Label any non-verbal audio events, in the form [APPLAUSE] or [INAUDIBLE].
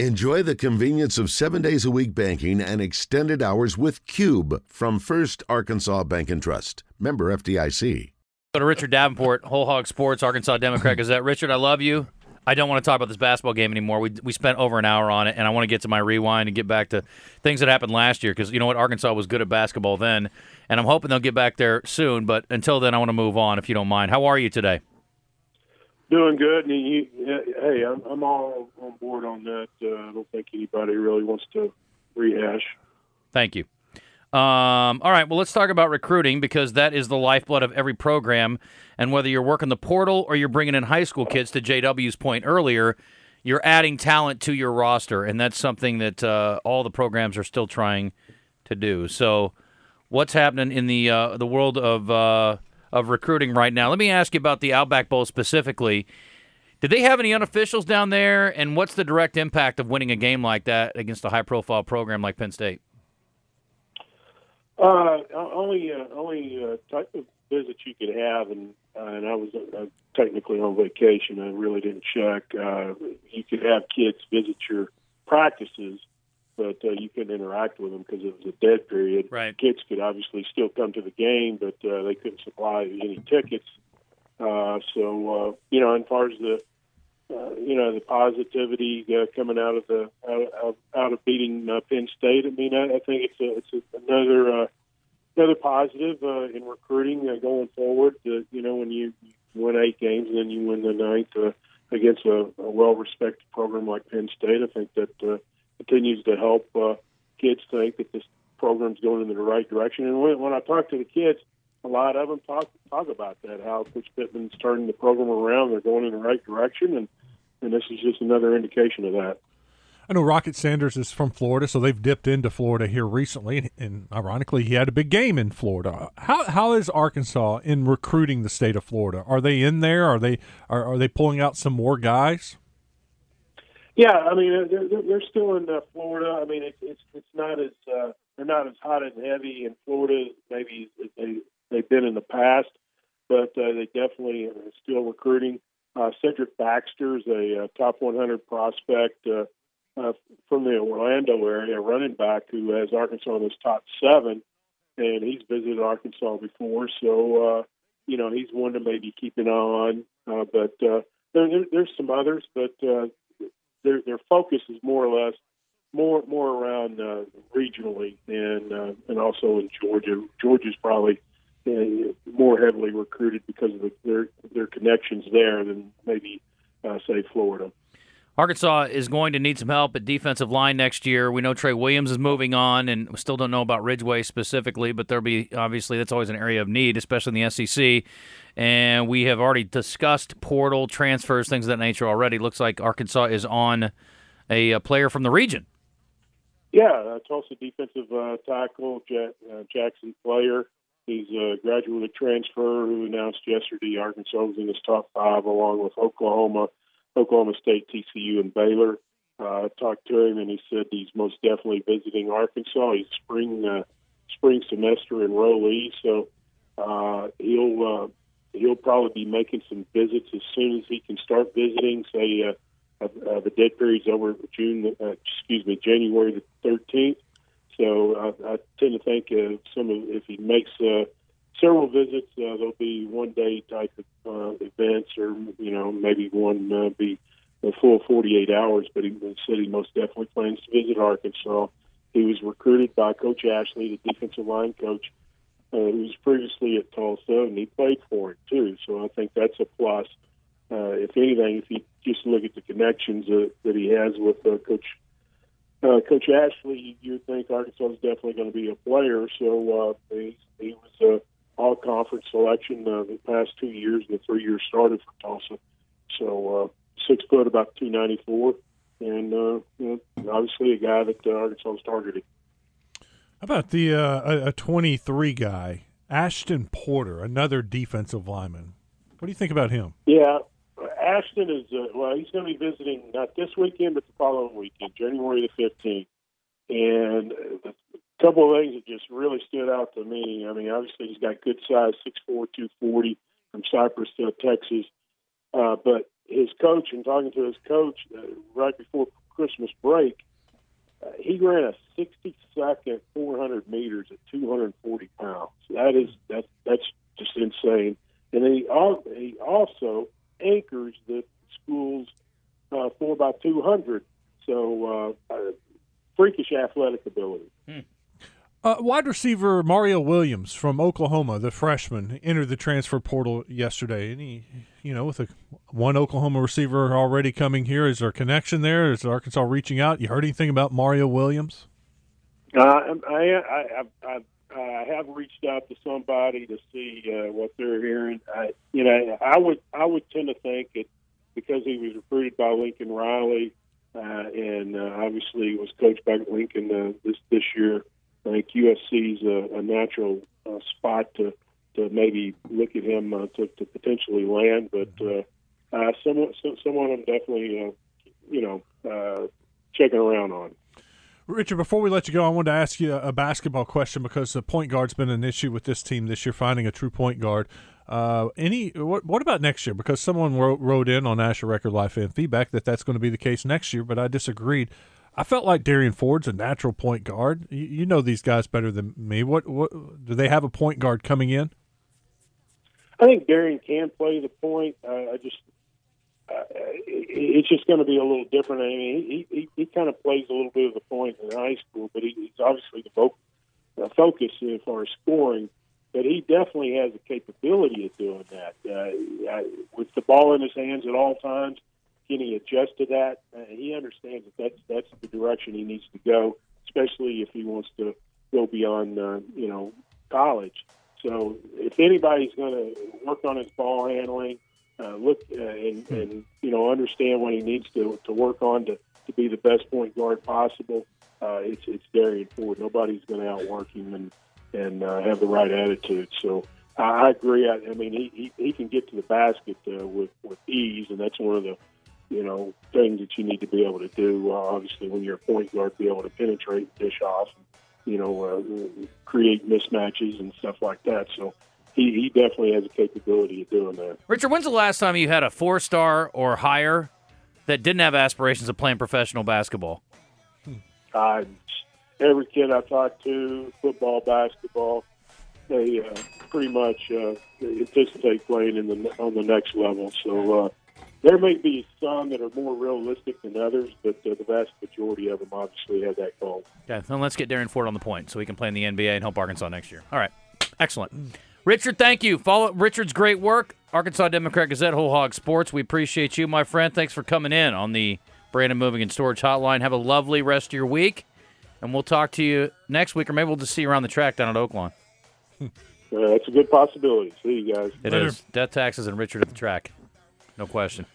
Enjoy the convenience of seven days a week banking and extended hours with Cube from First Arkansas Bank and Trust. Member FDIC. Go to Richard Davenport, Whole Hog Sports, Arkansas Democrat Gazette. Richard, I love you. I don't want to talk about this basketball game anymore. We, we spent over an hour on it, and I want to get to my rewind and get back to things that happened last year because you know what? Arkansas was good at basketball then, and I'm hoping they'll get back there soon. But until then, I want to move on if you don't mind. How are you today? Doing good. And you, hey, I'm, I'm all on board on that. Uh, I don't think anybody really wants to rehash. Thank you. Um, all right, well, let's talk about recruiting because that is the lifeblood of every program. And whether you're working the portal or you're bringing in high school kids, to JW's point earlier, you're adding talent to your roster, and that's something that uh, all the programs are still trying to do. So, what's happening in the uh, the world of uh, of recruiting right now? Let me ask you about the Outback Bowl specifically. Did they have any unofficials down there, and what's the direct impact of winning a game like that against a high profile program like Penn State? Uh, only uh, only uh, type of visit you could have, and uh, and I was uh, technically on vacation. I really didn't check. Uh, you could have kids visit your practices, but uh, you couldn't interact with them because it was a dead period. Right. Kids could obviously still come to the game, but uh, they couldn't supply any tickets. Uh, so uh, you know, as far as the uh, you know the positivity uh, coming out of the out of, out of beating uh, Penn State. I mean, I, I think it's a, it's a, another uh, another positive uh, in recruiting uh, going forward. Uh, you know, when you, you win eight games and then you win the ninth uh, against a, a well-respected program like Penn State, I think that uh, continues to help uh, kids think that this program's going in the right direction. And when, when I talk to the kids, a lot of them talk talk about that how Coach Pittman's turning the program around. They're going in the right direction, and and this is just another indication of that. I know Rocket Sanders is from Florida, so they've dipped into Florida here recently, and, and, ironically, he had a big game in Florida. How how is Arkansas in recruiting the state of Florida? Are they in there? Are they are, are they pulling out some more guys? Yeah, I mean they're, they're still in uh, Florida. I mean it's it's it's not as uh, they're not as hot and heavy in Florida maybe as they they've been in the past, but uh, they definitely are still recruiting. Uh, Cedric Baxter is a, a top 100 prospect uh, uh, from the Orlando area, running back who has Arkansas in his top seven, and he's visited Arkansas before. So, uh, you know, he's one to maybe keep an eye on. Uh, but uh, there, there, there's some others, but uh, their their focus is more or less more more around uh, regionally and uh, and also in Georgia. Georgia's probably uh, more heavily recruited because of the, their their connections there than maybe uh, say Florida. Arkansas is going to need some help at defensive line next year. We know Tre Williams is moving on, and we still don't know about Ridgeway specifically, but there'll be obviously that's always an area of need, especially in the SEC. And we have already discussed portal transfers, things of that nature already. Looks like Arkansas is on a, a player from the region. Yeah, uh, Tulsa defensive uh, tackle Jack, uh, Jackson Player. He's a graduate transfer who announced yesterday Arkansas was in his top five, along with Oklahoma, Oklahoma State, TCU, and Baylor. Uh, I talked to him, and he said he's most definitely visiting Arkansas. He's spring uh, spring semester enrollee, so uh, he'll uh, he'll probably be making some visits as soon as he can start visiting. Say uh, uh, the dead period's over June, uh, excuse me, January the thirteenth. So I, I tend to think uh, some of if he makes uh, several visits, uh, there'll be one day type of uh, events, or you know maybe one uh, be a full 48 hours. But he said he most definitely plans to visit Arkansas. He was recruited by Coach Ashley, the defensive line coach, uh, who was previously at Tulsa, and he played for it too. So I think that's a plus. Uh, if anything, if you just look at the connections uh, that he has with uh, Coach uh, Coach Ashley, you would think Arkansas is definitely going to be a player. So uh, he, he was conference selection uh, the past two years, the three years started for Tulsa. So uh, six foot, about two ninety four, and uh, you know, obviously a guy that uh, Arkansas was targeting. How about the uh, a twenty three guy, Ashton Porter, another defensive lineman? What do you think about him? Yeah, Ashton is uh, well. He's going to be visiting not this weekend, but the following weekend, January the fifteenth. And a couple of things that just really stood out to me. I mean, obviously he's got good size, six four, two forty, from Cypress, uh, Texas. Uh, but his coach, and talking to his coach uh, right before Christmas break, uh, he ran a 60 second 400 meters at 240 pounds. That is that that's just insane. And he, he also anchors the school's uh, 4 by 200 So uh, uh, freakish athletic ability. Uh, wide receiver Mario Williams from Oklahoma, the freshman, entered the transfer portal yesterday, and he, you know, with a one Oklahoma receiver already coming here, is there a connection there? Is Arkansas reaching out? You heard anything about Mario Williams? Uh, I, I, I, I, have reached out to somebody to see uh, what they're hearing. I, you know, I would I would tend to think that because he was recruited by Lincoln Riley, uh, and uh, obviously was coached by Lincoln uh, this this year I think USC is a, a natural uh, spot to to maybe look at him uh, to, to potentially land, but uh, uh, someone so, someone I'm definitely uh, you know uh, checking around on. Richard, before we let you go, I wanted to ask you a basketball question because the point guard's been an issue with this team this year, finding a true point guard. Uh, any what, what about next year? Because someone wrote, wrote in on Asher Record Live and feedback that that's going to be the case next year, but I disagreed. I felt like Derrian Ford's a natural point guard. You, you, know these guys better than me. What what do they have a point guard coming in? I think Derrian can play the point. Uh, I just uh, it's just going to be a little different. I mean, he he, he kind of plays a little bit of the point in high school, but he, he's obviously the focus, uh, focus as far as scoring. But he definitely has the capability of doing that uh, with the ball in his hands at all times can he adjust to that? Uh, he understands that that's that's the direction he needs to go, especially if he wants to go beyond uh, you know college. So if anybody's going to work on his ball handling, uh, look uh, and, hmm. and you know understand what he needs to to work on to to be the best point guard possible, uh, it's it's Derrian Ford. Nobody's going to outwork him and and uh, have the right attitude. So. I agree. I, I mean, he, he he can get to the basket uh, with with ease, and that's one of the you know, things that you need to be able to do. Uh, obviously, when you're a point guard, be able to penetrate, dish off, and, you know, uh, create mismatches and stuff like that. So he, he definitely has a capability of doing that. Richard, when's the last time you had a four star or higher that didn't have aspirations of playing professional basketball? Uh, every kid I talk to, football, basketball, they uh, pretty much uh, anticipate playing in the on the next level. So uh, there may be some that are more realistic than others, but uh, the vast majority of them obviously have that goal. Okay, then let's get Darren Ford on the point so we can play in the NBA and help Arkansas next year. All right, excellent. Richard, thank you. Follow Richard's great work. Arkansas Democrat Gazette, Whole Hog Sports. We appreciate you, my friend. Thanks for coming in on the Brandon Moving and Storage Hotline. Have a lovely rest of your week, and we'll talk to you next week, or maybe we'll just see you around the track down at Oaklawn. [LAUGHS] Uh, that's a good possibility. See you guys. It Later. is. Death taxes and Richard at the track. No question.